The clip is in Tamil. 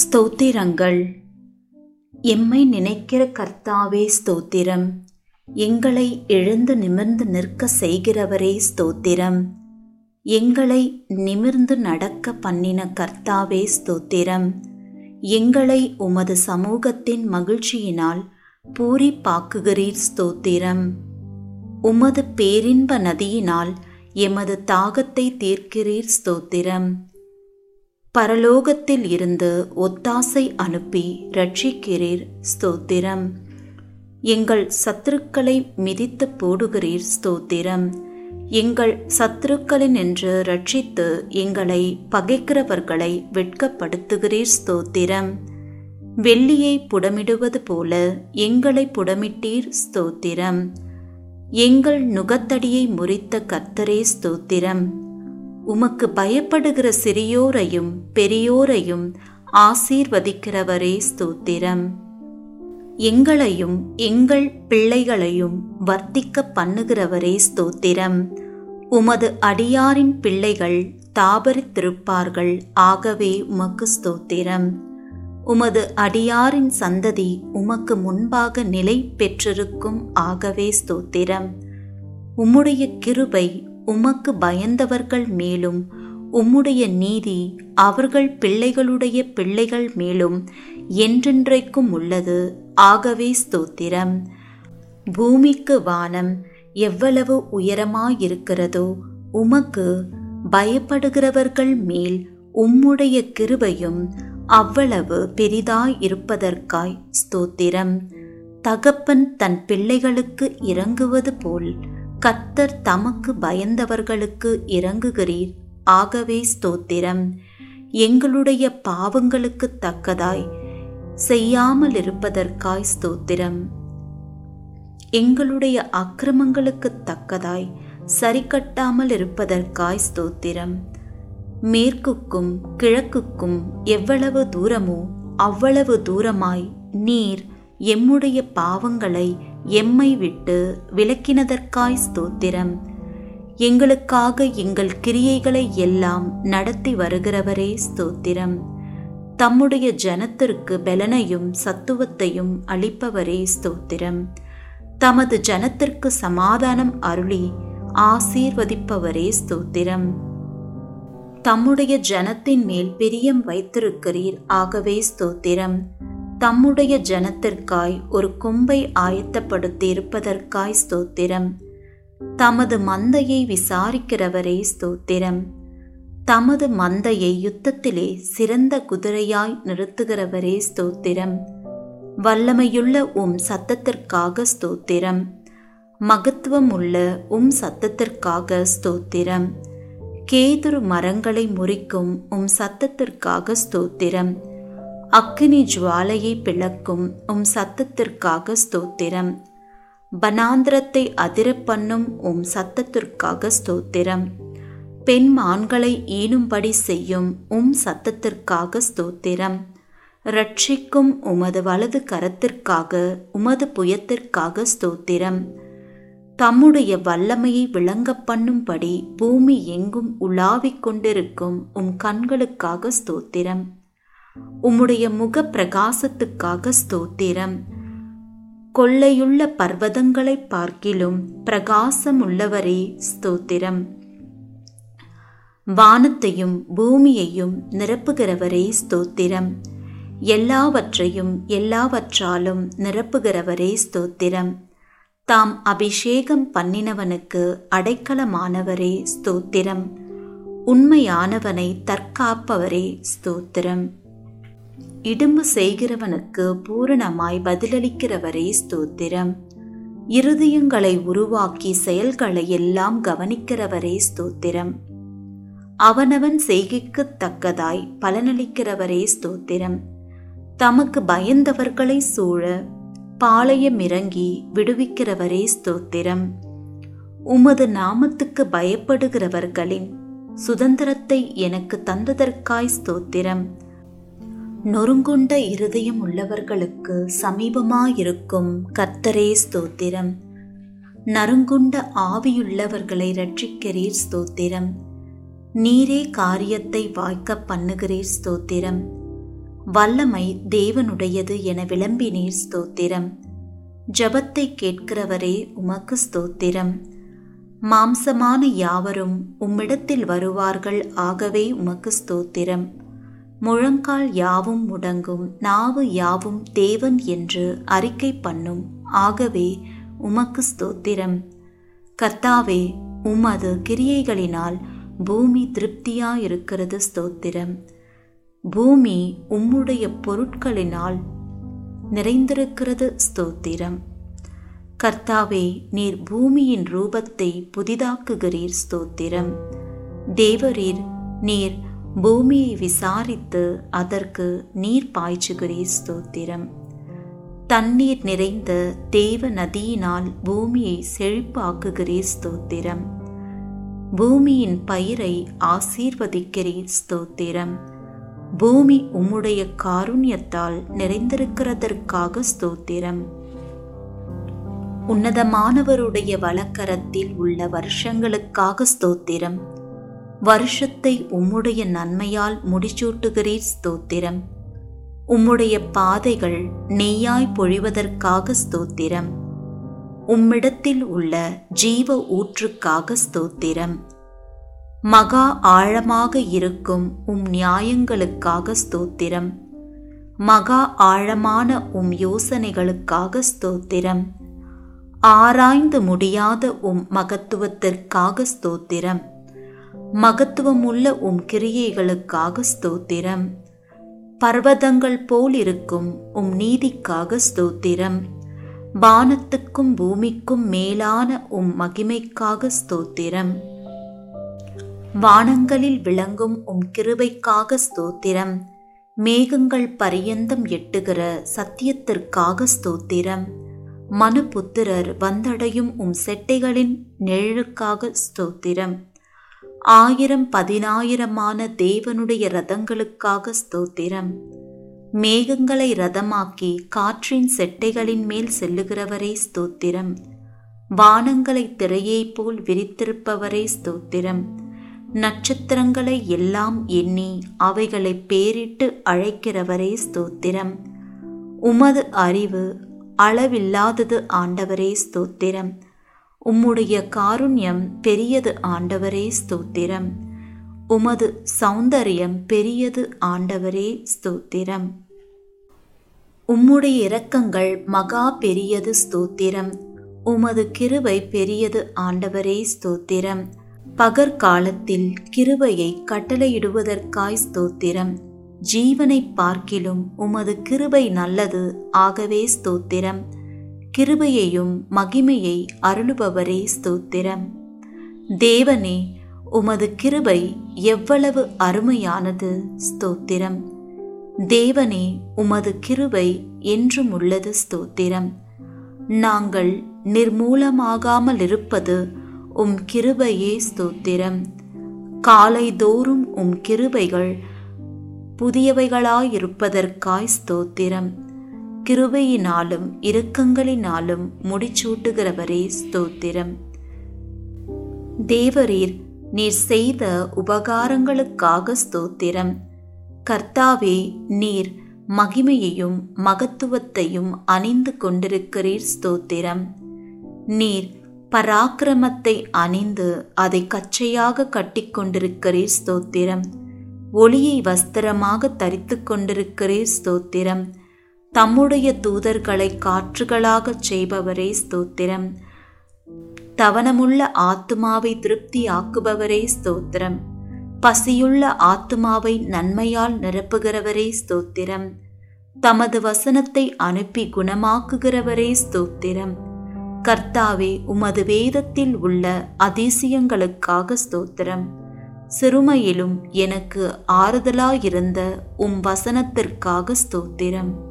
ஸ்தோத்திரங்கள். எம்மை நினைக்கிற கர்த்தாவே ஸ்தோத்திரம். எங்களை எழுந்து நிமிர்ந்து நிற்க செய்கிறவரே ஸ்தோத்திரம். எங்களை நிமிர்ந்து நடக்க பண்ணின கர்த்தாவே ஸ்தோத்திரம். எங்களை உமது சமூகத்தின் மகிழ்ச்சியினால் பூரிப்பாக்குகிறீர் ஸ்தோத்திரம். உமது பேரின்ப நதியினால் எமது தாகத்தை தீர்க்கிறீர் ஸ்தோத்திரம். பரலோகத்தில் இருந்து ஒத்தாசை அனுப்பி ரட்சிக்கிறீர் ஸ்தோத்திரம். எங்கள் சத்துருக்களை மிதித்து போடுகிறீர் ஸ்தோத்திரம். எங்கள் சத்துருக்களினின்று ரட்சித்து எங்களை பகைக்கிறவர்களை வெட்கப்படுத்துகிறீர் ஸ்தோத்திரம். வெள்ளியை புடமிடுவது போல எங்களை புடமிட்டீர் ஸ்தோத்திரம். எங்கள் நுகத்தடியை முறித்த கர்த்தரே ஸ்தோத்திரம். உமக்கு பயப்படுகிற சிறியோரையும் பெரியோரையும் ஆசீர்வதிக்கிறவரே ஸ்தோத்திரம். எங்களையும் எங்கள் பிள்ளைகளையும் வர்த்திக்க பண்ணுகிறவரே ஸ்தோத்திரம். உமது அடியாரின் பிள்ளைகள் தாபரித்திருப்பார்கள் ஆகவே உமக்கு ஸ்தோத்திரம். உமது அடியாரின் சந்ததி உமக்கு முன்பாக நிலை பெற்றிருக்கும் ஆகவே ஸ்தோத்திரம். உம்முடைய கிருபை உமக்கு பயந்தவர்கள் மேலும் உம்முடைய நீதி அவர்கள் பிள்ளைகளுடைய பிள்ளைகள் மேலும் என்றென்றைக்கும் உள்ளது. ஆகவே ஸ்தோத்திரம். பூமிக்கு வானம் எவ்வளவு உயரமாயிருக்கிறதோ உமக்கு பயப்படுகிறவர்கள் மேல் உம்முடைய கிருபையும் அவ்வளவு பெரிதாயிருப்பதற்காய் ஸ்தோத்திரம். தகப்பன் தன் பிள்ளைகளுக்கு இறங்குவது போல் கர்த்தர் தமக்கு பயந்தவர்களுக்கு இறங்குகிறீர். ஆகவே ஸ்தோத்திரம். எங்களுடைய பாவங்களுக்கு தக்கதாய் செய்யாமல் இருப்பதற்காய் ஸ்தோத்திரம். எங்களுடைய அக்கிரமங்களுக்கு தக்கதாய் சரிக்கட்டாமல் இருப்பதற்காய் ஸ்தோத்திரம். மேற்குக்கும் கிழக்குக்கும் எவ்வளவு தூரமோ அவ்வளவு தூரமாய் நீர் எம்முடைய பாவங்களை எம்மை விட்டு விலக்கினதற்காய் ஸ்தோத்திரம். எங்களுக்காக எங்கள் கிரியைகளை எல்லாம் நடத்தி வருகிறவரே ஸ்தோத்திரம். தம்முடைய ஜனத்திற்கு பலனையும் சத்துவத்தையும் அளிப்பவரே ஸ்தோத்திரம். தமது ஜனத்திற்கு சமாதானம் அருளி ஆசீர்வதிப்பவரே ஸ்தோத்திரம். தம்முடைய ஜனத்தின் மேல் பிரியம் வைத்திருக்கிறீர் ஆகவே ஸ்தோத்திரம். தம்முடைய ஜனத்திற்காய் ஒரு கொம்பை ஆயத்தப்படுத்தி இருப்பதற்காய் ஸ்தோத்திரம். தமது மந்தையை விசாரிக்கிறவரே ஸ்தோத்திரம். தமது மந்தையை யுத்தத்திலே சிறந்த குதிரையாய் நிறுத்துகிறவரே ஸ்தோத்திரம். வல்லமையுள்ள உம் சத்தத்திற்காக ஸ்தோத்திரம். மகத்துவம் உள்ள உம் சத்தத்திற்காக ஸ்தோத்திரம். கேதுரு மரங்களை முறிக்கும் உம் சத்தத்திற்காக ஸ்தோத்திரம். அக்கினி ஜுவாலையை பிளக்கும் உம் சத்தத்திற்காக ஸ்தோத்திரம். பனாந்திரத்தை அதிர பண்ணும் உம் சத்தத்திற்காக ஸ்தோத்திரம். பெண் மான்களை ஈனும்படி செய்யும் உம் சத்தத்திற்காக ஸ்தோத்திரம். ரட்சிக்கும் உமது வலது கரத்திற்காக உமது புயத்திற்காக ஸ்தோத்திரம். தம்முடைய வல்லமையை விளங்க பண்ணும்படி பூமி எங்கும் உலாவிக் கொண்டிருக்கும் உம் கண்களுக்காக ஸ்தோத்திரம். உம்முடைய முக பிரகாசத்துக்காக ஸ்தோத்திரம். கொள்ளையுள்ள பர்வதங்களை பார்க்கிலும் பிரகாசம் உள்ளவரே ஸ்தோத்திரம். வானத்தையும் பூமியையும் நிரப்புகிறவரே ஸ்தோத்திரம். எல்லாவற்றையும் எல்லாவற்றாலும் நிரப்புகிறவரே ஸ்தோத்திரம். தாம் அபிஷேகம் பண்ணினவனுக்கு அடைக்கலமானவரே ஸ்தோத்திரம். உண்மையானவனை தற்காப்பவரே ஸ்தோத்திரம். இடும்பு செய்கிறவனுக்கு பூரணமாய் பதிலளிக்கிறவரே ஸ்தோத்திரம். இருதயங்களை உருவாக்கி செயல்களை எல்லாம் கவனிக்கிறவரே ஸ்தோத்திரம். அவனவன் செய்கைக்கு தக்கதாய் பலனளிக்கிறவரே ஸ்தோத்திரம். தமக்கு பயந்தவர்களை சூழ பாளையம் இறங்கி விடுவிக்கிறவரே ஸ்தோத்திரம். உமது நாமத்துக்கு பயப்படுகிறவர்களின் சுதந்திரத்தை எனக்கு தந்ததற்காய் ஸ்தோத்திரம். நொறுங்குண்ட இருதயம் உள்ளவர்களுக்கு சமீபமாயிருக்கும் கர்த்தரே ஸ்தோத்திரம். நறுங்குண்ட ஆவியுள்ளவர்களை ரட்சிக்கிறீர் ஸ்தோத்திரம். நீரே காரியத்தை வாய்க்க பண்ணுகிறீர் ஸ்தோத்திரம். வல்லமை தேவனுடையது என விளம்பினீர் ஸ்தோத்திரம். ஜபத்தை கேட்கிறவரே உமக்கு ஸ்தோத்திரம். மாம்சமான யாவரும் உம்மிடத்தில் வருவார்கள் ஆகவே உமக்கு ஸ்தோத்திரம். முழங்கால் யாவும் முடங்கும் நாவு யாவும் தேவன் என்று அறிக்கை பண்ணும். ஆகவே உமக்கு ஸ்தோத்திரம். கர்த்தாவே உமது கிரியைகளினால் பூமி திருப்தியாயிருக்கிறது ஸ்தோத்திரம். பூமி உம்முடைய பொருட்களினால் நிறைந்திருக்கிறது ஸ்தோத்திரம். கர்த்தாவே நீர் பூமியின் ரூபத்தை புதிதாக்குகிறீர் ஸ்தோத்திரம். தேவரீர் நீர் பூமியை விசாரித்து அதற்கு நீர் பாய்ச்சுகிறே ஸ்தோத்திரம். தண்ணீர் நிறைந்த தேவ நதியினால் பூமியை செழிப்பாக்குகிறே ஸ்தோத்திரம். பூமியின் பயிரை ஆசீர்வதிக்கிறே ஸ்தோத்திரம். பூமி உம்முடைய காருண்யத்தால் நிறைந்திருக்கிறதற்காக ஸ்தோத்திரம். உன்னதமானவருடைய வழக்கரத்தில் உள்ள வருஷங்களுக்காக ஸ்தோத்திரம். வருஷத்தை உம்முடைய நன்மையால் முடிச்சூட்டுகிறீர் ஸ்தோத்திரம். உம்முடைய பாதைகள் நெய்யாய் பொழிவதற்காக ஸ்தோத்திரம். உம்மிடத்தில் உள்ள ஜீவ ஊற்றுக்காக ஸ்தோத்திரம். மகா ஆழமாக இருக்கும் உம் நியாயங்களுக்காக ஸ்தோத்திரம். மகா ஆழமான உம் யோசனைகளுக்காக ஸ்தோத்திரம். ஆராய்ந்து முடியாத உம் மகத்துவத்திற்காக ஸ்தோத்திரம். மகத்துவமுள்ள உம் கிரியைகளுக்காக ஸ்தோத்திரம். பர்வதங்கள் போல் இருக்கும் உம் நீதிக்காக ஸ்தோத்திரம். வானத்துக்கும் பூமிக்கும் மேலான உம் மகிமைக்காக ஸ்தோத்திரம். வானங்களில் விளங்கும் உம் கிருபைக்காக ஸ்தோத்திரம். மேகங்கள் பரியந்தம் எட்டுகிற சத்தியத்திற்காக ஸ்தோத்திரம். மனுபுத்திரர் வந்தடையும் உம் செட்டைகளின் நிழலுக்காக ஸ்தோத்திரம். ஆயிரம் பதினாயிரமான தேவனுடைய ரதங்களுக்காக ஸ்தோத்திரம். மேகங்களை ரதமாக்கி காற்றின் செட்டைகளின் மேல் செல்லுகிறவரே ஸ்தோத்திரம். வானங்களை திரையைப் போல் விரித்திருப்பவரே ஸ்தோத்திரம். நட்சத்திரங்களை எல்லாம் எண்ணி அவைகளை பேரிட்டு அழைக்கிறவரே ஸ்தோத்திரம். உமது அறிவு அளவில்லாதது ஆண்டவரே ஸ்தோத்திரம். உம்முடைய காருண்யம் பெரியது ஆண்டவரே ஸ்தோத்திரம். உமது சௌந்தரியம் பெரியது ஆண்டவரே ஸ்தோத்திரம். உம்முடைய இரக்கங்கள் மகா பெரியது ஸ்தோத்திரம். உமது கிருவை பெரியது ஆண்டவரே ஸ்தோத்திரம். பகற்காலத்தில் கிருவையை கட்டளையிடுவதற்காய் ஸ்தோத்திரம். ஜீவனை பார்க்கிலும் உமது கிருபை நல்லது ஆகவே ஸ்தோத்திரம். கிருபையையும் மகிமையை அருளுபவரே ஸ்தோத்திரம். தேவனே உமது கிருபை எவ்வளவு அருமையானது ஸ்தோத்திரம். தேவனே உமது கிருபை என்றும் உள்ளது ஸ்தோத்திரம். நாங்கள் நிர்மூலமாகாமல் இருப்பது உம் கிருபையே ஸ்தோத்திரம். காலைதோறும் உம் கிருபைகள் புதியவைகளாயிருப்பதற்காய் ஸ்தோத்திரம். கிருபையினாலும் இரக்கங்களினாலும் முடிச்சூட்டுகிறவரே ஸ்தோத்திரம். தேவரீர் நீர் செய்த உபகாரங்களுக்காக ஸ்தோத்திரம். கர்த்தாவே நீர் மகிமையையும் மகத்துவத்தையும் அணிந்து கொண்டிருக்கிறீர் ஸ்தோத்திரம். நீர் பராக்கிரமத்தை அணிந்து அதை கச்சையாக கட்டிக்கொண்டிருக்கிறீர் ஸ்தோத்திரம். ஒளியை வஸ்திரமாக தரித்து கொண்டிருக்கிறீர் ஸ்தோத்திரம். தம்முடைய தூதர்களை காற்றுகளாகச் செய்பவரே ஸ்தோத்திரம். தவனமுள்ள ஆத்துமாவை திருப்தியாக்குபவரே ஸ்தோத்திரம். பசியுள்ள ஆத்துமாவை நன்மையால் நிரப்புகிறவரே ஸ்தோத்திரம். தமது வசனத்தை அனுப்பி குணமாக்குகிறவரே ஸ்தோத்திரம். கர்த்தாவே உமது வேதத்தில் உள்ள அதிசயங்களுக்காக ஸ்தோத்திரம். சிறுமையிலும் எனக்கு ஆறுதலாயிருந்த உம் வசனத்திற்காக ஸ்தோத்திரம்.